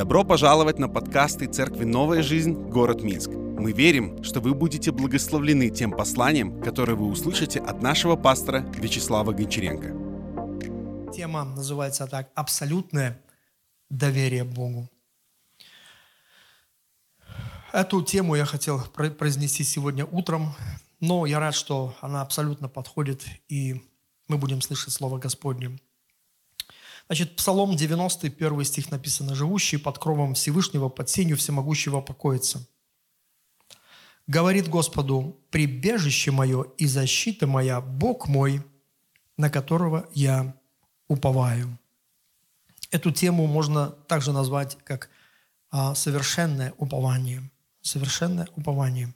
Добро пожаловать на подкасты Церкви «Новая жизнь. Город Минск». Мы верим, что вы будете благословлены тем посланием, которое вы услышите от нашего пастора Вячеслава Гончаренко. Тема называется так «Абсолютное доверие Богу». Эту тему я хотел произнести сегодня утром, но я рад, что она абсолютно подходит, и мы будем слышать Слово Господне. Значит, Псалом 91 стих написано «Живущий под кровом Всевышнего, под сенью всемогущего покоится». Говорит Господу, «Прибежище мое и защита моя, Бог мой, на которого я уповаю». Эту тему можно также назвать как а, совершенное упование. Совершенное упование.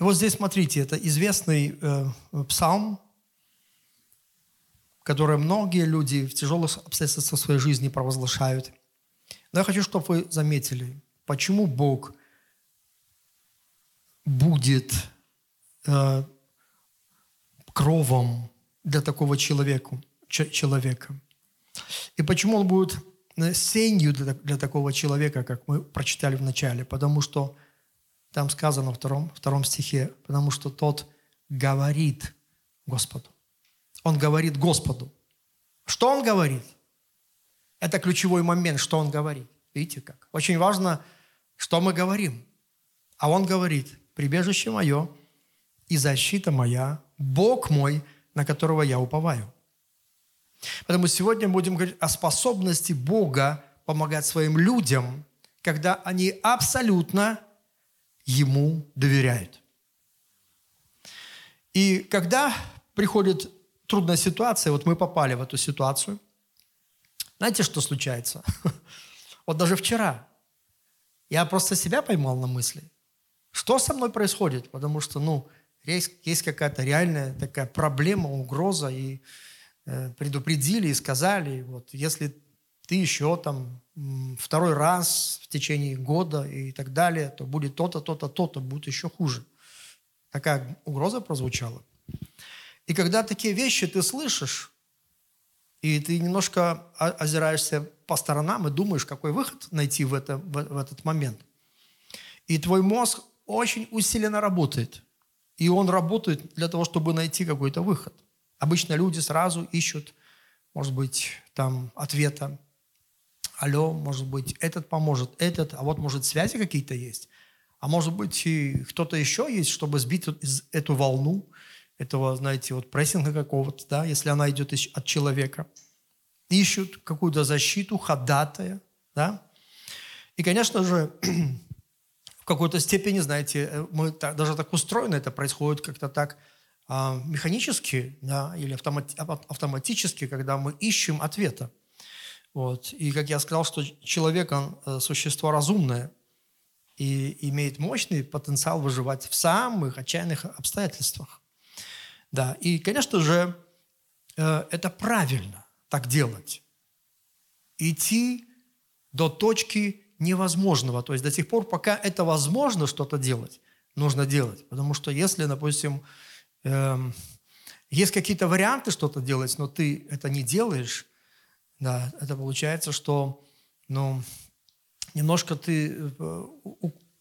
И вот здесь, смотрите, это известный э, псалм, которое многие люди в тяжелых обстоятельствах своей жизни провозглашают. Но я хочу, чтобы вы заметили, почему Бог будет э, кровом для такого человека, человека. И почему он будет э, сенью для, для такого человека, как мы прочитали в начале? Потому что там сказано во втором, втором стихе, потому что тот говорит Господу. Он говорит Господу. Что он говорит? Это ключевой момент, что он говорит. Видите как? Очень важно, что мы говорим. А он говорит, прибежище мое и защита моя, Бог мой, на которого я уповаю. Поэтому сегодня будем говорить о способности Бога помогать своим людям, когда они абсолютно Ему доверяют. И когда приходит трудная ситуация, вот мы попали в эту ситуацию. Знаете, что случается? Вот даже вчера я просто себя поймал на мысли. Что со мной происходит? Потому что, ну, есть, есть какая-то реальная такая проблема, угроза, и э, предупредили, и сказали, вот, если ты еще там второй раз в течение года и так далее, то будет то-то, то-то, то-то, будет еще хуже. Такая угроза прозвучала. И когда такие вещи ты слышишь, и ты немножко озираешься по сторонам и думаешь, какой выход найти в, это, в, этот момент. И твой мозг очень усиленно работает. И он работает для того, чтобы найти какой-то выход. Обычно люди сразу ищут, может быть, там ответа. Алло, может быть, этот поможет, этот, а вот, может, связи какие-то есть. А может быть, и кто-то еще есть, чтобы сбить эту волну этого, знаете, вот прессинга какого-то, да, если она идет от человека. Ищут какую-то защиту, ходатая, да. И, конечно же, в какой-то степени, знаете, э, мы так, даже так устроены, это происходит как-то так а, механически, да, или автомати- автоматически, когда мы ищем ответа. Вот. И, как я сказал, что человек, он э, существо разумное и имеет мощный потенциал выживать в самых отчаянных обстоятельствах. Да, и, конечно же, э, это правильно так делать. Идти до точки невозможного. То есть до тех пор, пока это возможно что-то делать, нужно делать. Потому что если, допустим, эм, есть какие-то варианты что-то делать, но ты это не делаешь, да, это получается, что ну, немножко ты э,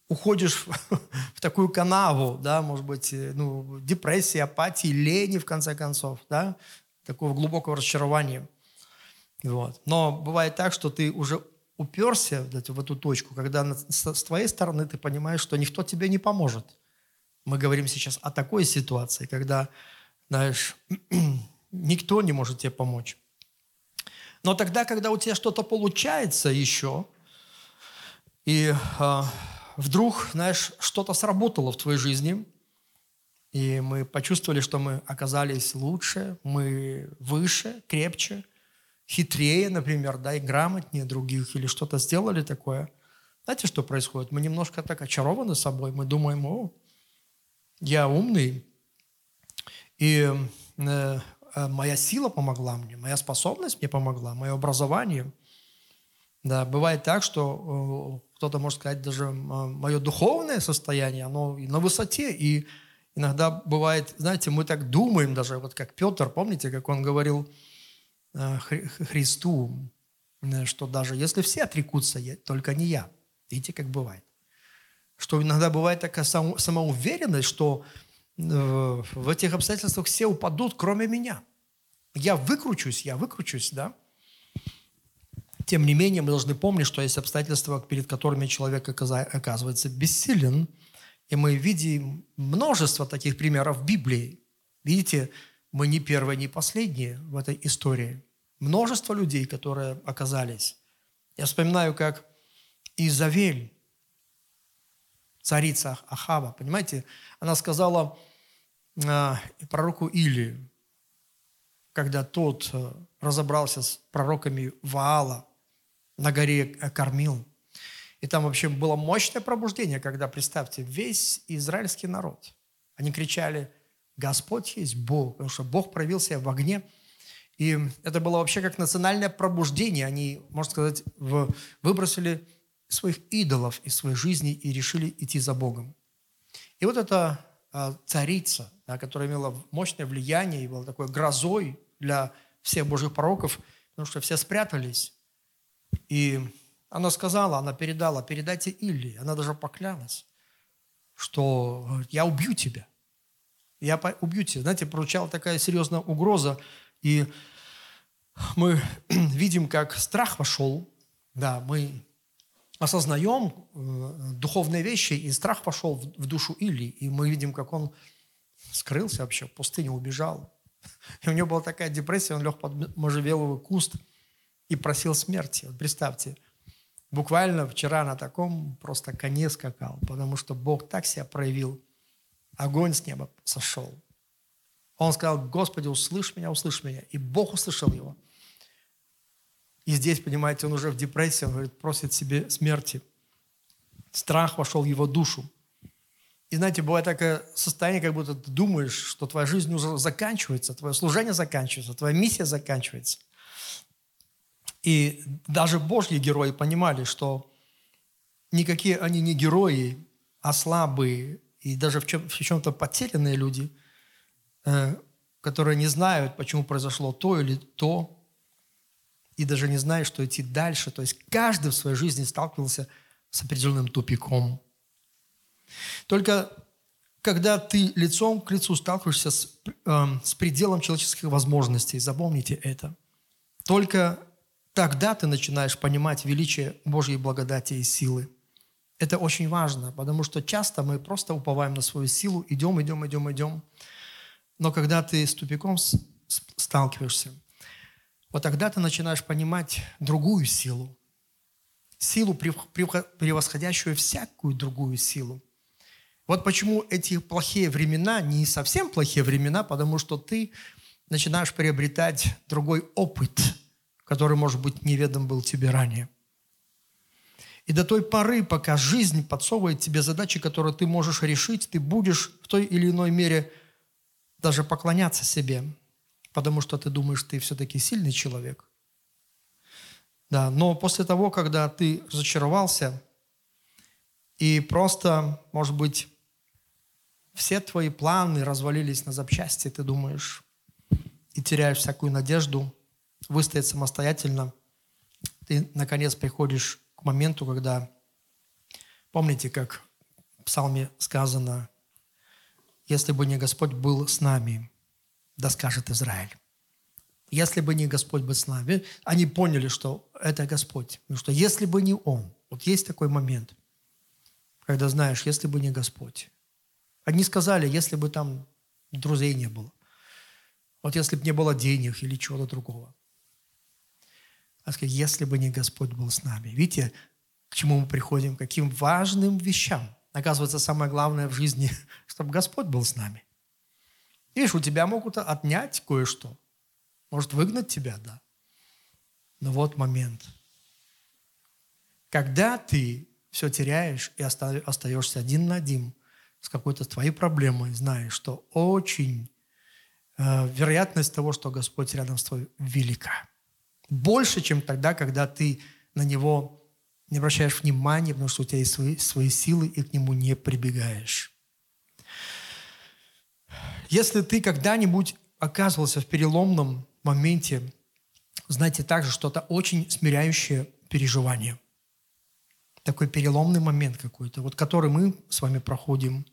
уходишь в такую канаву, да, может быть, э, ну, депрессии, апатии, лени, в конце концов, да, такого глубокого разочарования. Вот. Но бывает так, что ты уже уперся в эту точку, когда с твоей стороны ты понимаешь, что никто тебе не поможет. Мы говорим сейчас о такой ситуации, когда, знаешь, никто не может тебе помочь. Но тогда, когда у тебя что-то получается еще, и а, вдруг, знаешь, что-то сработало в твоей жизни, и мы почувствовали, что мы оказались лучше, мы выше, крепче, хитрее, например, да, и грамотнее других, или что-то сделали такое. Знаете, что происходит? Мы немножко так очарованы собой, мы думаем, о, я умный, и э, э моя сила помогла мне, моя способность мне помогла, мое образование. Да, бывает так, что э, кто-то может сказать, даже мое духовное состояние, оно на высоте. И иногда бывает, знаете, мы так думаем даже, вот как Петр, помните, как он говорил э, Христу, э, что даже если все отрекутся, только не я. Видите, как бывает. Что иногда бывает такая самоуверенность, что э, в этих обстоятельствах все упадут, кроме меня. Я выкручусь, я выкручусь, да? Тем не менее, мы должны помнить, что есть обстоятельства, перед которыми человек оказывается бессилен. И мы видим множество таких примеров в Библии. Видите, мы не первые, не последние в этой истории. Множество людей, которые оказались. Я вспоминаю, как Изавель, царица Ахава, понимаете, она сказала э, пророку Илию, когда тот э, разобрался с пророками Ваала, на горе кормил. И там вообще было мощное пробуждение, когда, представьте, весь израильский народ, они кричали, Господь есть Бог, потому что Бог проявил себя в огне. И это было вообще как национальное пробуждение. Они, можно сказать, выбросили своих идолов из своей жизни и решили идти за Богом. И вот эта а, царица, которая имела мощное влияние и была такой грозой для всех Божьих пророков, потому что все спрятались. И она сказала, она передала, передайте Илли. Она даже поклялась, что я убью тебя. Я убью тебя. Знаете, поручала такая серьезная угроза. И мы видим, как страх вошел. Да, мы осознаем э, духовные вещи, и страх вошел в душу Или. И мы видим, как он скрылся вообще, в пустыню убежал. И у него была такая депрессия, он лег под можжевеловый куст – и просил смерти. Вот представьте, буквально вчера на таком просто коне скакал, потому что Бог так себя проявил. Огонь с неба сошел. Он сказал, Господи, услышь меня, услышь меня. И Бог услышал его. И здесь, понимаете, он уже в депрессии, он говорит, просит себе смерти. Страх вошел в его душу. И знаете, бывает такое состояние, как будто ты думаешь, что твоя жизнь уже заканчивается, твое служение заканчивается, твоя миссия заканчивается. И даже Божьи герои понимали, что никакие они не герои, а слабые и даже в, чем, в чем-то потерянные люди, э, которые не знают, почему произошло то или то, и даже не знают, что идти дальше. То есть каждый в своей жизни сталкивался с определенным тупиком. Только когда ты лицом к лицу сталкиваешься с, э, с пределом человеческих возможностей, запомните это, только тогда ты начинаешь понимать величие Божьей благодати и силы. Это очень важно, потому что часто мы просто уповаем на свою силу, идем, идем, идем, идем. Но когда ты с тупиком сталкиваешься, вот тогда ты начинаешь понимать другую силу. Силу, превосходящую всякую другую силу. Вот почему эти плохие времена не совсем плохие времена, потому что ты начинаешь приобретать другой опыт – который, может быть, неведом был тебе ранее. И до той поры, пока жизнь подсовывает тебе задачи, которые ты можешь решить, ты будешь в той или иной мере даже поклоняться себе, потому что ты думаешь, ты все-таки сильный человек. Да, но после того, когда ты разочаровался, и просто, может быть, все твои планы развалились на запчасти, ты думаешь, и теряешь всякую надежду, выстоять самостоятельно, ты, наконец, приходишь к моменту, когда, помните, как в псалме сказано, «Если бы не Господь был с нами, да скажет Израиль». Если бы не Господь был с нами, они поняли, что это Господь. Потому что если бы не Он, вот есть такой момент, когда знаешь, если бы не Господь. Одни сказали, если бы там друзей не было. Вот если бы не было денег или чего-то другого. А сказать, если бы не Господь был с нами. Видите, к чему мы приходим, к каким важным вещам. Оказывается, самое главное в жизни, чтобы Господь был с нами. Видишь, у тебя могут отнять кое-что. Может, выгнать тебя, да. Но вот момент. Когда ты все теряешь и остаешься один на один с какой-то твоей проблемой, знаешь, что очень э, вероятность того, что Господь рядом с тобой, велика. Больше, чем тогда, когда ты на него не обращаешь внимания, потому что у тебя есть свои, свои силы, и к нему не прибегаешь. Если ты когда-нибудь оказывался в переломном моменте знаете, также что-то очень смиряющее переживание. Такой переломный момент какой-то, вот который мы с вами проходим.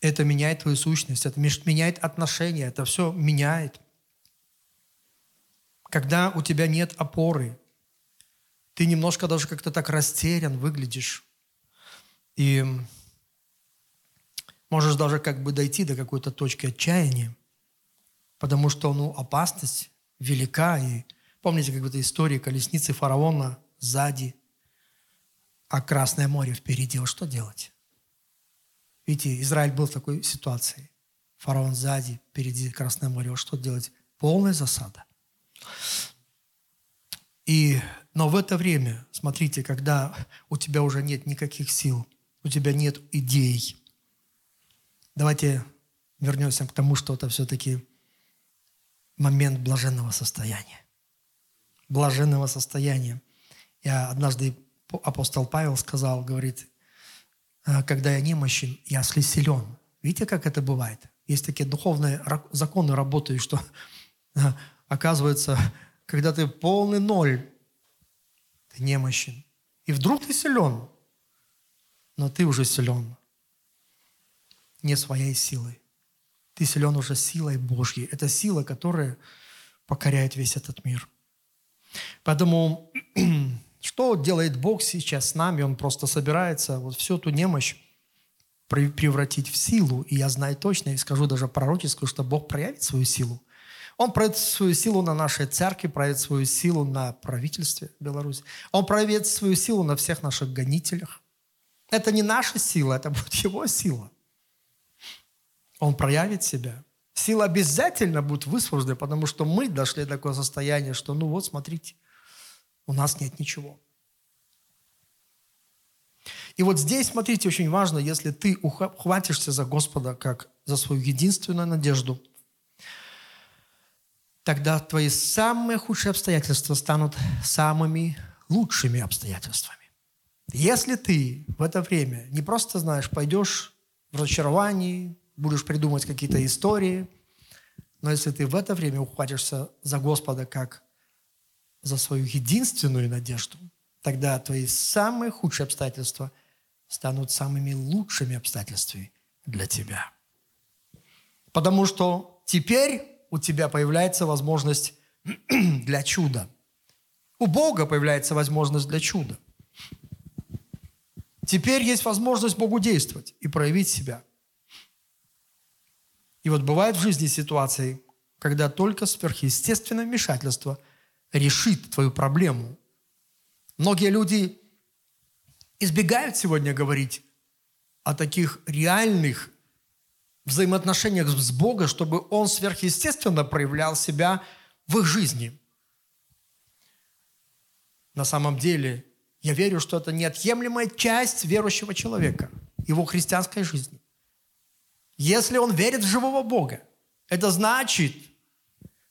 Это меняет твою сущность, это меняет отношения, это все меняет. Когда у тебя нет опоры, ты немножко даже как-то так растерян выглядишь. И можешь даже как бы дойти до какой-то точки отчаяния, потому что ну, опасность велика. И помните, как в этой истории колесницы фараона сзади, а Красное море впереди. Вот что делать? Видите, Израиль был в такой ситуации. Фараон сзади, впереди Красное море. Вот что делать? Полная засада. И, но в это время, смотрите, когда у тебя уже нет никаких сил, у тебя нет идей, давайте вернемся к тому, что это все-таки момент блаженного состояния. Блаженного состояния. Я однажды апостол Павел сказал, говорит, «Э, когда я немощен, я силен. Видите, как это бывает? Есть такие духовные законы работают, что э, оказывается, когда ты полный ноль, ты немощен. И вдруг ты силен, но ты уже силен не своей силой. Ты силен уже силой Божьей. Это сила, которая покоряет весь этот мир. Поэтому что делает Бог сейчас с нами? Он просто собирается вот всю эту немощь превратить в силу. И я знаю точно, и скажу даже пророческую, что Бог проявит свою силу. Он проявит свою силу на нашей церкви, проявит свою силу на правительстве Беларуси. Он проявит свою силу на всех наших гонителях. Это не наша сила, это будет его сила. Он проявит себя. Сила обязательно будет высвобождена, потому что мы дошли до такого состояния, что ну вот, смотрите, у нас нет ничего. И вот здесь, смотрите, очень важно, если ты ухватишься за Господа как за свою единственную надежду, тогда твои самые худшие обстоятельства станут самыми лучшими обстоятельствами. Если ты в это время не просто знаешь, пойдешь в разочаровании, будешь придумывать какие-то истории. Но если ты в это время ухватишься за Господа как за свою единственную надежду, тогда твои самые худшие обстоятельства станут самыми лучшими обстоятельствами для тебя. Потому что теперь у тебя появляется возможность для чуда. У Бога появляется возможность для чуда. Теперь есть возможность Богу действовать и проявить себя – и вот бывают в жизни ситуации, когда только сверхъестественное вмешательство решит твою проблему. Многие люди избегают сегодня говорить о таких реальных взаимоотношениях с Богом, чтобы Он сверхъестественно проявлял себя в их жизни. На самом деле, я верю, что это неотъемлемая часть верующего человека, его христианской жизни. Если он верит в живого Бога, это значит,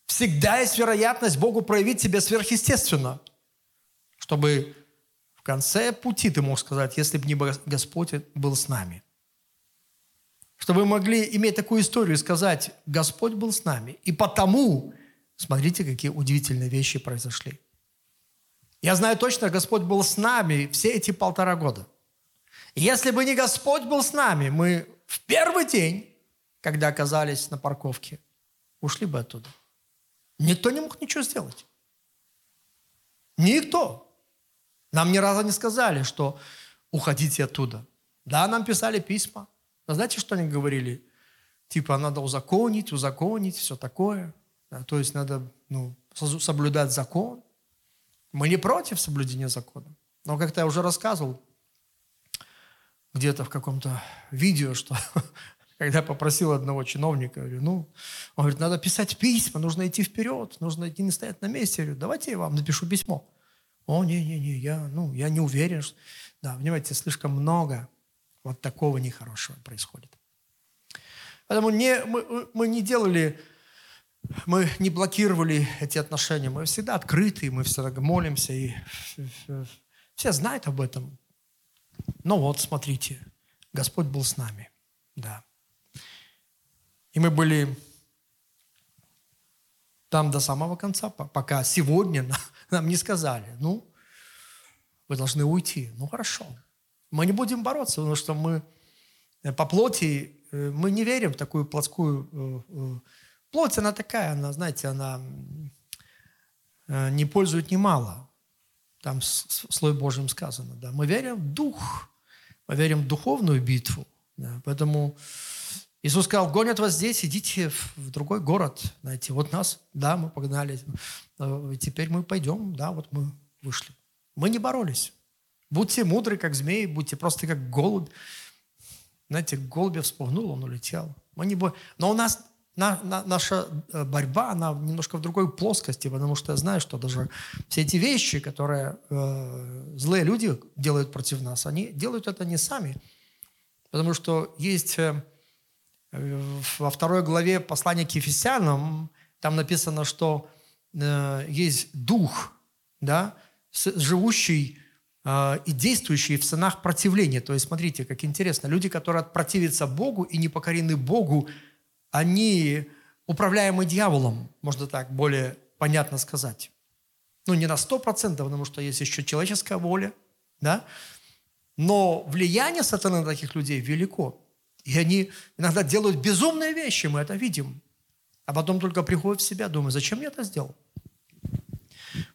всегда есть вероятность Богу проявить себя сверхъестественно, чтобы в конце пути ты мог сказать, если бы не Господь был с нами. Чтобы мы могли иметь такую историю и сказать, Господь был с нами. И потому, смотрите, какие удивительные вещи произошли. Я знаю точно, Господь был с нами все эти полтора года. если бы не Господь был с нами, мы в первый день, когда оказались на парковке, ушли бы оттуда. Никто не мог ничего сделать. Никто. Нам ни разу не сказали, что уходите оттуда. Да, нам писали письма. Но знаете, что они говорили? Типа, надо узаконить, узаконить, все такое. Да, то есть надо ну, соблюдать закон. Мы не против соблюдения закона. Но, как-то я уже рассказывал, где-то в каком-то видео, что когда я попросил одного чиновника, говорю, ну, он говорит, надо писать письма, нужно идти вперед, нужно идти не стоять на месте. Я говорю, давайте я вам напишу письмо. О, не-не-не, я, ну, я не уверен. Что... Да, понимаете, слишком много вот такого нехорошего происходит. Поэтому не, мы, мы не делали, мы не блокировали эти отношения. Мы всегда открыты, мы всегда молимся, и все знают об этом. Ну вот, смотрите, Господь был с нами. Да. И мы были Там до самого конца, пока сегодня нам не сказали, ну, вы должны уйти. Ну, хорошо. Мы не будем бороться, потому что мы э, по плоти, э, мы не верим в такую плотскую... Э, плоть, она такая, она, знаете, она не пользует немало. Там слой Божьим сказано. Да. Мы верим в дух, мы верим в духовную битву. Да. Поэтому Иисус сказал, гонят вас здесь, идите в другой город. Знаете, вот нас, да, мы погнали. Теперь мы пойдем, да, вот мы вышли. Мы не боролись. Будьте мудры, как змеи, будьте просто как голубь. Знаете, голубя вспугнул, он улетел. Мы не бо... Но у нас на, на, наша э, борьба, она немножко в другой плоскости, потому что я знаю, что даже все эти вещи, которые э, злые люди делают против нас, они делают это не сами. Потому что есть... Э, во второй главе послания к Ефесянам там написано, что э, есть дух, да, живущий и действующий в сынах противления. То есть, смотрите, как интересно. Люди, которые противятся Богу и не покорены Богу, они управляемы дьяволом, можно так более понятно сказать. Ну, не на сто процентов, потому что есть еще человеческая воля, да, но влияние сатаны на таких людей велико. И они иногда делают безумные вещи, мы это видим. А потом только приходят в себя, думают, зачем я это сделал?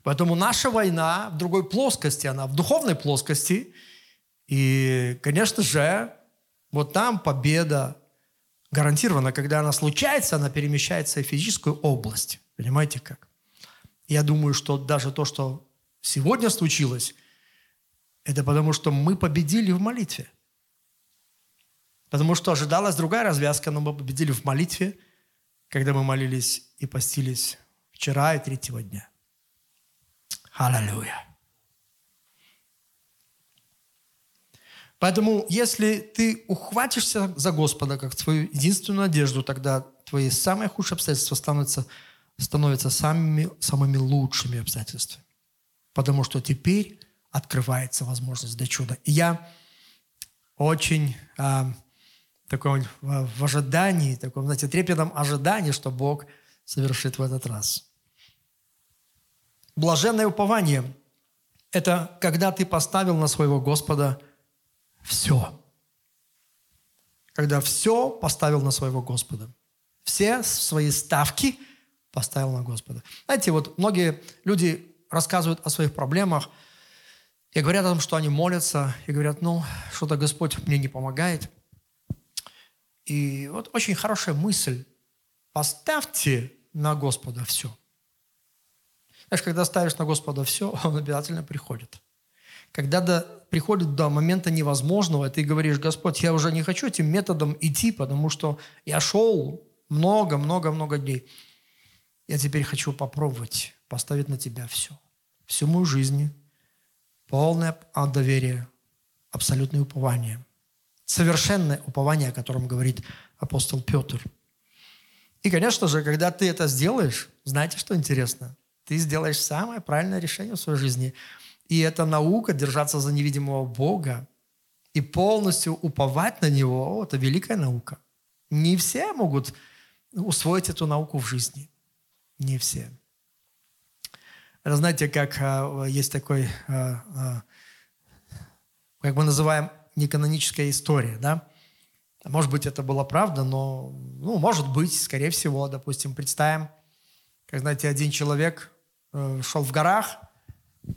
Поэтому наша война в другой плоскости, она в духовной плоскости. И, конечно же, вот там победа гарантирована. Когда она случается, она перемещается в физическую область. Понимаете как? Я думаю, что даже то, что сегодня случилось, это потому, что мы победили в молитве. Потому что ожидалась другая развязка, но мы победили в молитве, когда мы молились и постились вчера и третьего дня. Аллилуйя. Поэтому, если ты ухватишься за Господа как свою единственную надежду, тогда твои самые худшие обстоятельства становятся, становятся самыми, самыми лучшими обстоятельствами. Потому что теперь открывается возможность для чуда. И я очень а, таком в ожидании, таком, знаете, трепетном ожидании, что Бог совершит в этот раз. Блаженное упование – это когда ты поставил на своего Господа все. Когда все поставил на своего Господа. Все свои ставки поставил на Господа. Знаете, вот многие люди рассказывают о своих проблемах и говорят о том, что они молятся, и говорят, ну, что-то Господь мне не помогает – и вот очень хорошая мысль. Поставьте на Господа все. Знаешь, когда ставишь на Господа все, Он обязательно приходит. Когда до, приходит до момента невозможного, ты говоришь, Господь, я уже не хочу этим методом идти, потому что я шел много-много-много дней. Я теперь хочу попробовать поставить на тебя все. Всю мою жизнь, полное доверие, абсолютное упование – совершенное упование, о котором говорит апостол Петр. И, конечно же, когда ты это сделаешь, знаете, что интересно? Ты сделаешь самое правильное решение в своей жизни. И эта наука держаться за невидимого Бога и полностью уповать на Него, это великая наука. Не все могут усвоить эту науку в жизни. Не все. Знаете, как а, есть такой, а, а, как мы называем, неканоническая история, да. Может быть, это была правда, но, ну, может быть, скорее всего, допустим, представим, как, знаете, один человек шел в горах,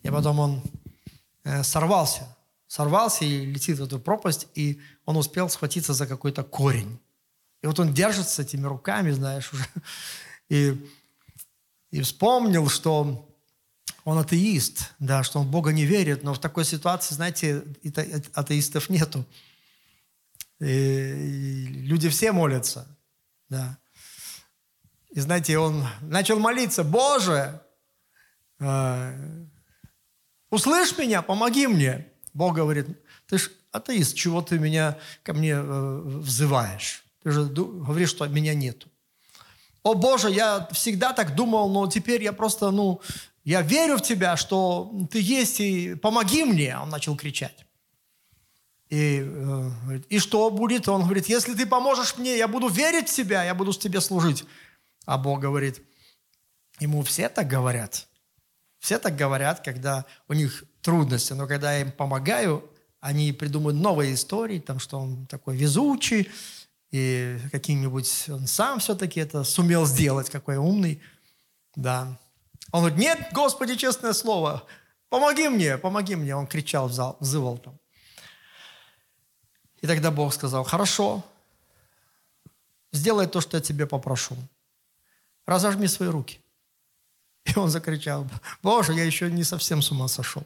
и потом он э, сорвался, сорвался и летит в эту пропасть, и он успел схватиться за какой-то корень. И вот он держится этими руками, знаешь, уже, и, и вспомнил, что он атеист, да, что он в Бога не верит, но в такой ситуации, знаете, атеистов нету. И люди все молятся, да. И знаете, он начал молиться, Боже, э, услышь меня, помоги мне. Бог говорит, ты ж атеист, чего ты меня ко мне э, взываешь? Ты же говоришь, что меня нету. О Боже, я всегда так думал, но теперь я просто, ну, я верю в тебя, что ты есть, и помоги мне, он начал кричать. И, э, и что будет? Он говорит, если ты поможешь мне, я буду верить в тебя, я буду с тебе служить. А Бог говорит, ему все так говорят. Все так говорят, когда у них трудности. Но когда я им помогаю, они придумывают новые истории, там, что он такой везучий, и каким-нибудь он сам все-таки это сумел сделать, какой умный. Да. Он говорит, нет, Господи, честное слово, помоги мне, помоги мне. Он кричал, взывал там. И тогда Бог сказал, хорошо, сделай то, что я тебе попрошу. Разожми свои руки. И он закричал, Боже, я еще не совсем с ума сошел.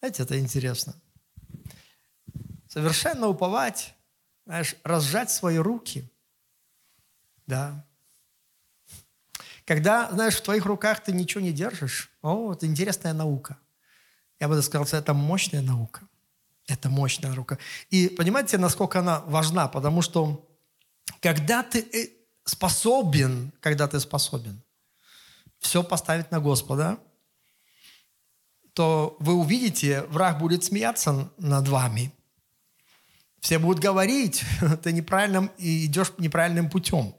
Знаете, это интересно. Совершенно уповать, знаешь, разжать свои руки. Да. Когда, знаешь, в твоих руках ты ничего не держишь, о, это интересная наука. Я бы сказал, это мощная наука. Это мощная наука. И понимаете, насколько она важна? Потому что когда ты э, способен, когда ты способен все поставить на Господа, то вы увидите, враг будет смеяться над вами. Все будут говорить, ты неправильным и идешь неправильным путем.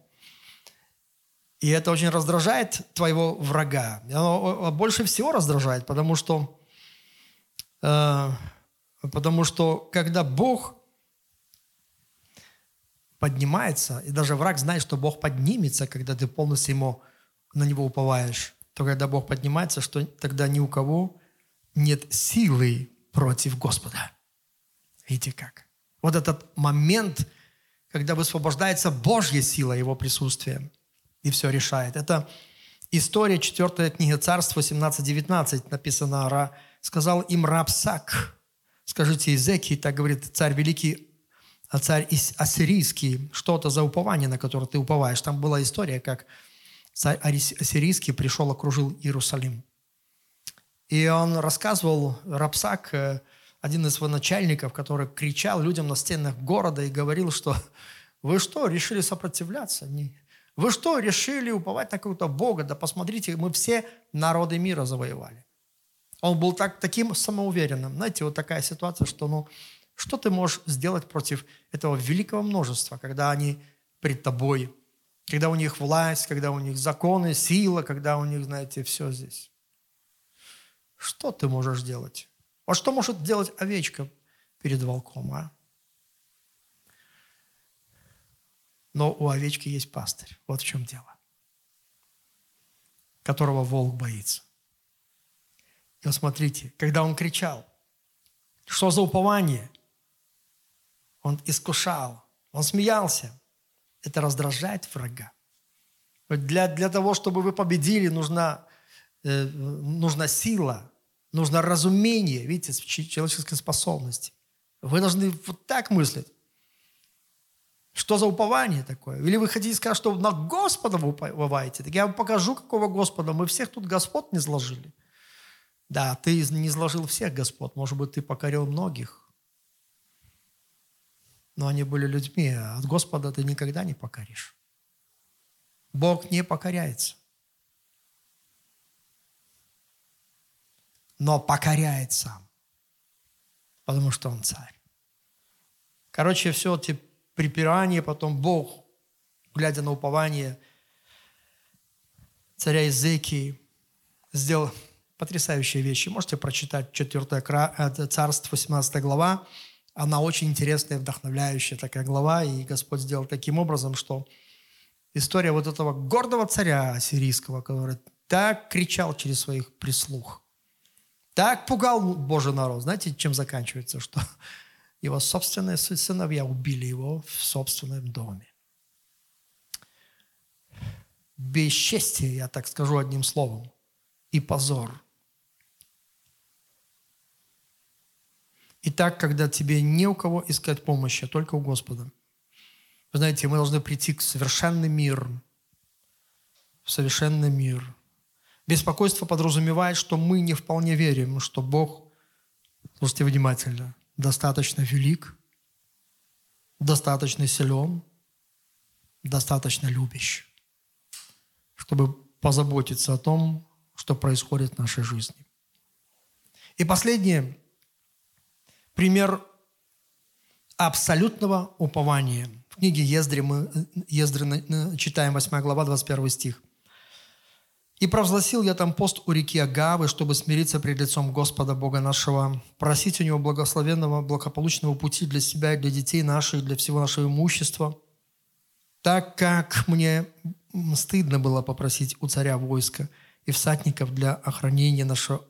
И это очень раздражает твоего врага. Оно больше всего раздражает, потому что, э, потому что когда Бог поднимается, и даже враг знает, что Бог поднимется, когда ты полностью ему, на него уповаешь, то когда Бог поднимается, что тогда ни у кого нет силы против Господа. Видите как? Вот этот момент, когда высвобождается Божья сила Его присутствия, и все решает. Это история 4 книга Царств 18-19 написано, сказал им Рабсак, скажите Изеки, так говорит царь великий царь ассирийский, что-то за упование, на которое ты уповаешь. Там была история, как царь ассирийский пришел, окружил Иерусалим. И он рассказывал, Рапсак, э, один из начальников, который кричал людям на стенах города и говорил, что вы что, решили сопротивляться? Вы что, решили уповать на какого-то Бога? Да посмотрите, мы все народы мира завоевали. Он был так, таким самоуверенным. Знаете, вот такая ситуация, что ну, что ты можешь сделать против этого великого множества, когда они пред тобой, когда у них власть, когда у них законы, сила, когда у них, знаете, все здесь? Что ты можешь сделать? Вот что может делать овечка перед волком, а? Но у овечки есть пастырь. Вот в чем дело. Которого волк боится. И вот смотрите, когда он кричал, что за упование? Он искушал, он смеялся. Это раздражает врага. Для, для того, чтобы вы победили, нужна, э, нужна сила, нужно разумение, видите, человеческой способности. Вы должны вот так мыслить. Что за упование такое? Или вы хотите сказать, что на Господа вы уповаете? Так я вам покажу, какого Господа. Мы всех тут Господ не сложили. Да, ты не сложил всех Господ. Может быть, ты покорил многих но они были людьми, а от Господа ты никогда не покоришь. Бог не покоряется. Но покоряет сам, потому что Он царь. Короче, все эти припирания, потом Бог, глядя на упование царя Изекии, сделал потрясающие вещи. Можете прочитать 4 э, царство, 18 глава, она очень интересная, вдохновляющая такая глава, и Господь сделал таким образом, что история вот этого гордого царя сирийского, который так кричал через своих прислуг, так пугал Божий народ. Знаете, чем заканчивается? Что его собственные сыновья убили его в собственном доме. Бесчестие, я так скажу одним словом, и позор – И так, когда тебе не у кого искать помощи, а только у Господа. Вы знаете, мы должны прийти к совершенный мир. В совершенный мир. Беспокойство подразумевает, что мы не вполне верим, что Бог, слушайте внимательно, достаточно велик, достаточно силен, достаточно любящий, чтобы позаботиться о том, что происходит в нашей жизни. И последнее – пример абсолютного упования. В книге Ездри мы Ездры читаем 8 глава, 21 стих. И провозгласил я там пост у реки Агавы, чтобы смириться пред лицом Господа Бога нашего, просить у Него благословенного, благополучного пути для себя и для детей наших, для всего нашего имущества, так как мне стыдно было попросить у царя войска и всадников для охранения нашего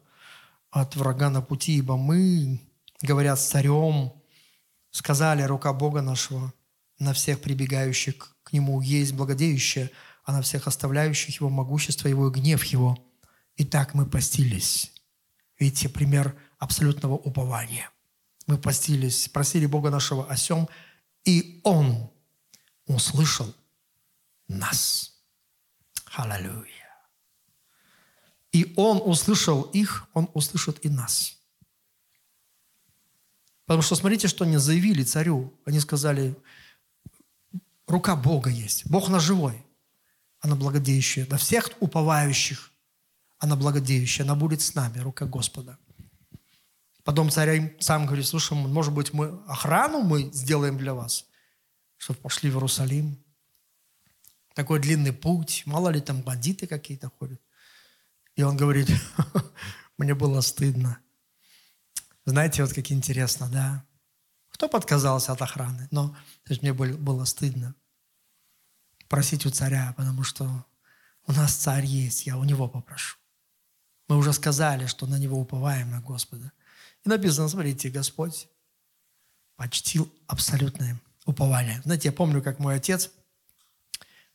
от врага на пути, ибо мы, говорят с царем, сказали, рука Бога нашего на всех прибегающих к Нему есть благодеющая, а на всех оставляющих Его могущество Его и гнев Его. И так мы постились. Видите, пример абсолютного упования. Мы постились, просили Бога нашего о сем, и Он услышал нас. Аллилуйя. И Он услышал их, Он услышит и нас. Потому что смотрите, что они заявили царю. Они сказали, рука Бога есть. Бог наш живой. Она благодеющая. На всех уповающих она благодеющая. Она будет с нами, рука Господа. Потом царь им сам говорит, слушай, может быть, мы охрану мы сделаем для вас, чтобы пошли в Иерусалим. Такой длинный путь. Мало ли там бандиты какие-то ходят. И он говорит, мне было стыдно. Знаете, вот как интересно, да? Кто подказался от охраны? Но есть, мне было стыдно просить у царя, потому что у нас царь есть, я у него попрошу. Мы уже сказали, что на него уповаем, на Господа. И написано, смотрите, Господь почтил абсолютное упование. Знаете, я помню, как мой отец,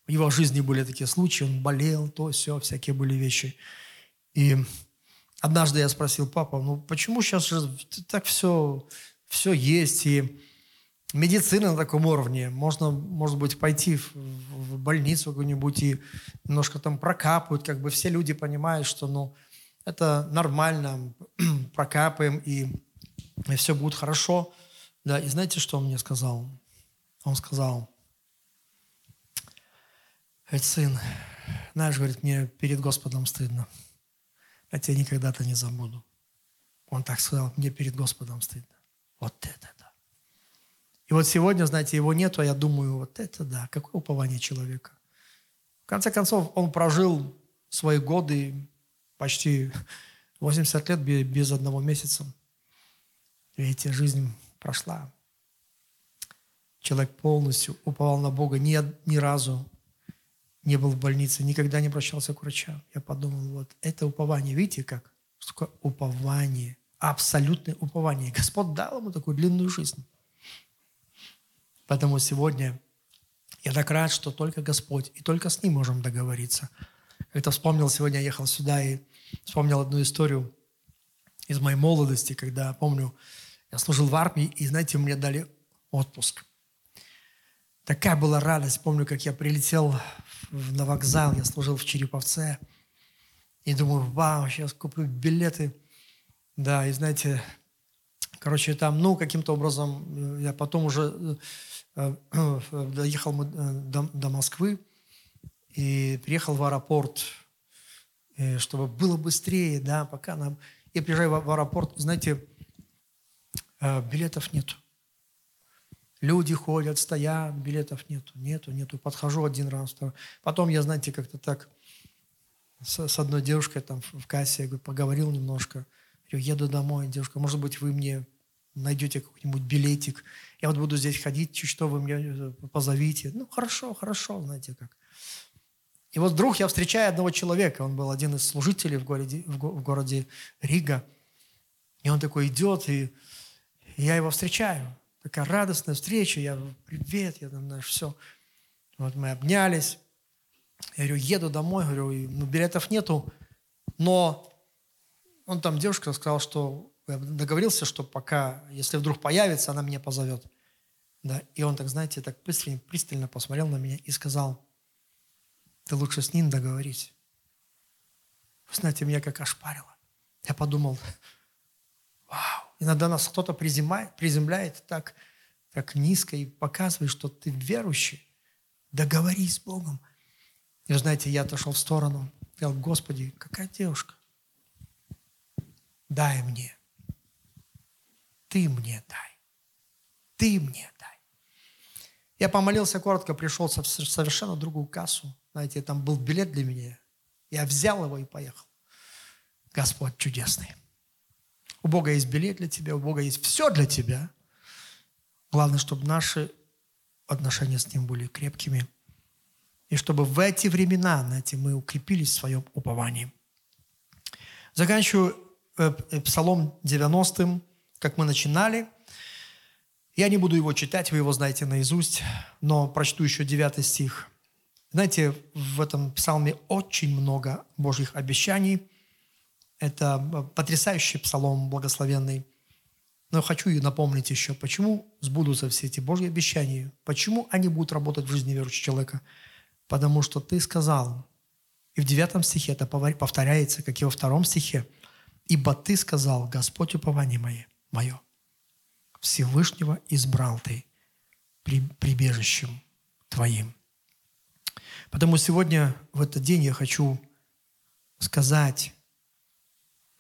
в его жизни были такие случаи, он болел, то, все, всякие были вещи – и однажды я спросил папа, ну почему сейчас же так все, все есть, и медицина на таком уровне, можно, может быть, пойти в, в больницу какую-нибудь и немножко там прокапают, как бы все люди понимают, что ну, это нормально, прокапаем, и, и все будет хорошо. Да, и знаете, что он мне сказал? Он сказал, сын, знаешь, говорит, мне перед Господом стыдно. Я тебя никогда-то не забуду. Он так сказал, мне перед Господом стыдно. Вот это да. И вот сегодня, знаете, его нету, а я думаю, вот это да, какое упование человека. В конце концов, он прожил свои годы почти 80 лет без одного месяца. Видите, жизнь прошла. Человек полностью уповал на Бога ни, ни разу не был в больнице, никогда не обращался к врачам. Я подумал, вот это упование, видите как? Такое упование? Абсолютное упование. Господь дал ему такую длинную жизнь. Поэтому сегодня я так рад, что только Господь, и только с Ним можем договориться. Как-то вспомнил, сегодня я ехал сюда и вспомнил одну историю из моей молодости, когда, помню, я служил в армии, и, знаете, мне дали отпуск. Такая была радость. Помню, как я прилетел на вокзал, я служил в Череповце. И думаю, вау, сейчас куплю билеты. Да, и знаете, короче, там, ну, каким-то образом, э, я потом уже э, э, доехал до, до Москвы и приехал в аэропорт, чтобы было быстрее, да, пока нам... Я приезжаю в аэропорт, знаете, билетов нет. Люди ходят, стоят, билетов нету, нету, нету. Подхожу один раз, второй. Потом я, знаете, как-то так с, с одной девушкой там в кассе, я говорю, поговорил немножко. Говорю, еду домой, девушка, может быть, вы мне найдете какой-нибудь билетик. Я вот буду здесь ходить, чуть что вы мне э, позовите. Ну, хорошо, хорошо, знаете как. И вот вдруг я встречаю одного человека, он был один из служителей в городе, в, в городе Рига. И он такой идет, и я его встречаю такая радостная встреча, я, привет, я там, знаешь, все. Вот мы обнялись. Я говорю, еду домой, говорю, ну, билетов нету, но он там, девушка сказала, что я договорился, что пока, если вдруг появится, она меня позовет. Да, и он так, знаете, так пристально, пристально посмотрел на меня и сказал, ты лучше с ним договорись. Вы знаете, меня как ошпарило. Я подумал, Иногда нас кто-то приземляет, приземляет так, так низко и показывает, что ты верующий. Договорись с Богом. И вы знаете, я отошел в сторону. Сказал, Господи, какая девушка? Дай мне. Ты мне дай. Ты мне дай. Я помолился коротко, пришел в совершенно другую кассу. Знаете, там был билет для меня. Я взял его и поехал. Господь чудесный. У Бога есть билет для тебя, у Бога есть все для тебя. Главное, чтобы наши отношения с Ним были крепкими. И чтобы в эти времена, знаете, мы укрепились в своем уповании. Заканчиваю э, э, Псалом 90, как мы начинали. Я не буду его читать, вы его знаете наизусть, но прочту еще 9 стих. Знаете, в этом псалме очень много Божьих обещаний. Это э, потрясающий псалом благословенный. Но хочу и напомнить еще, почему сбудутся все эти Божьи обещания, почему они будут работать в жизни верующего человека. Потому что ты сказал, и в девятом стихе это повторяется, как и во втором стихе, «Ибо ты сказал, Господь упование мое, мое, Всевышнего избрал ты прибежищем твоим». Потому сегодня, в этот день, я хочу сказать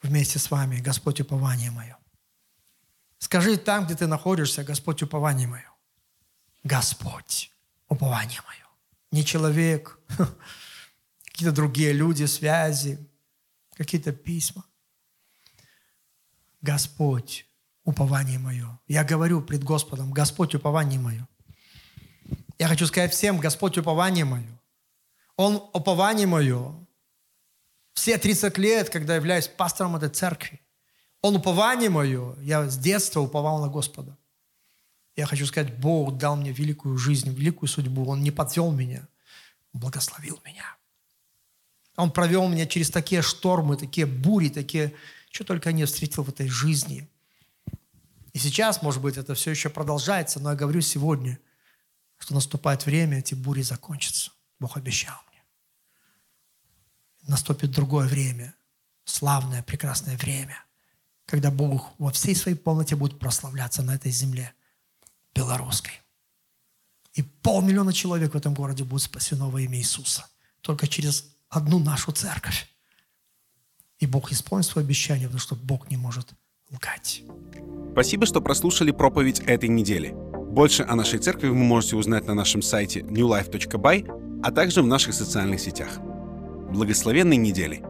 вместе с вами, Господь упование мое. Скажи там, где ты находишься, Господь упование мое. Господь упование мое. Не человек, какие-то другие люди, связи, какие-то письма. Господь, упование мое. Я говорю пред Господом, Господь, упование мое. Я хочу сказать всем, Господь, упование мое. Он упование мое. Все 30 лет, когда являюсь пастором этой церкви, он упование мое. Я с детства уповал на Господа. Я хочу сказать, Бог дал мне великую жизнь, великую судьбу. Он не подвел меня, Он благословил меня. Он провел меня через такие штормы, такие бури, такие, что только не встретил в этой жизни. И сейчас, может быть, это все еще продолжается, но я говорю сегодня, что наступает время, эти бури закончатся. Бог обещал. Наступит другое время, славное, прекрасное время – когда Бог во всей своей полноте будет прославляться на этой земле белорусской. И полмиллиона человек в этом городе будет спасено во имя Иисуса. Только через одну нашу церковь. И Бог исполнит свое обещание, потому что Бог не может лгать. Спасибо, что прослушали проповедь этой недели. Больше о нашей церкви вы можете узнать на нашем сайте newlife.by, а также в наших социальных сетях. Благословенной недели!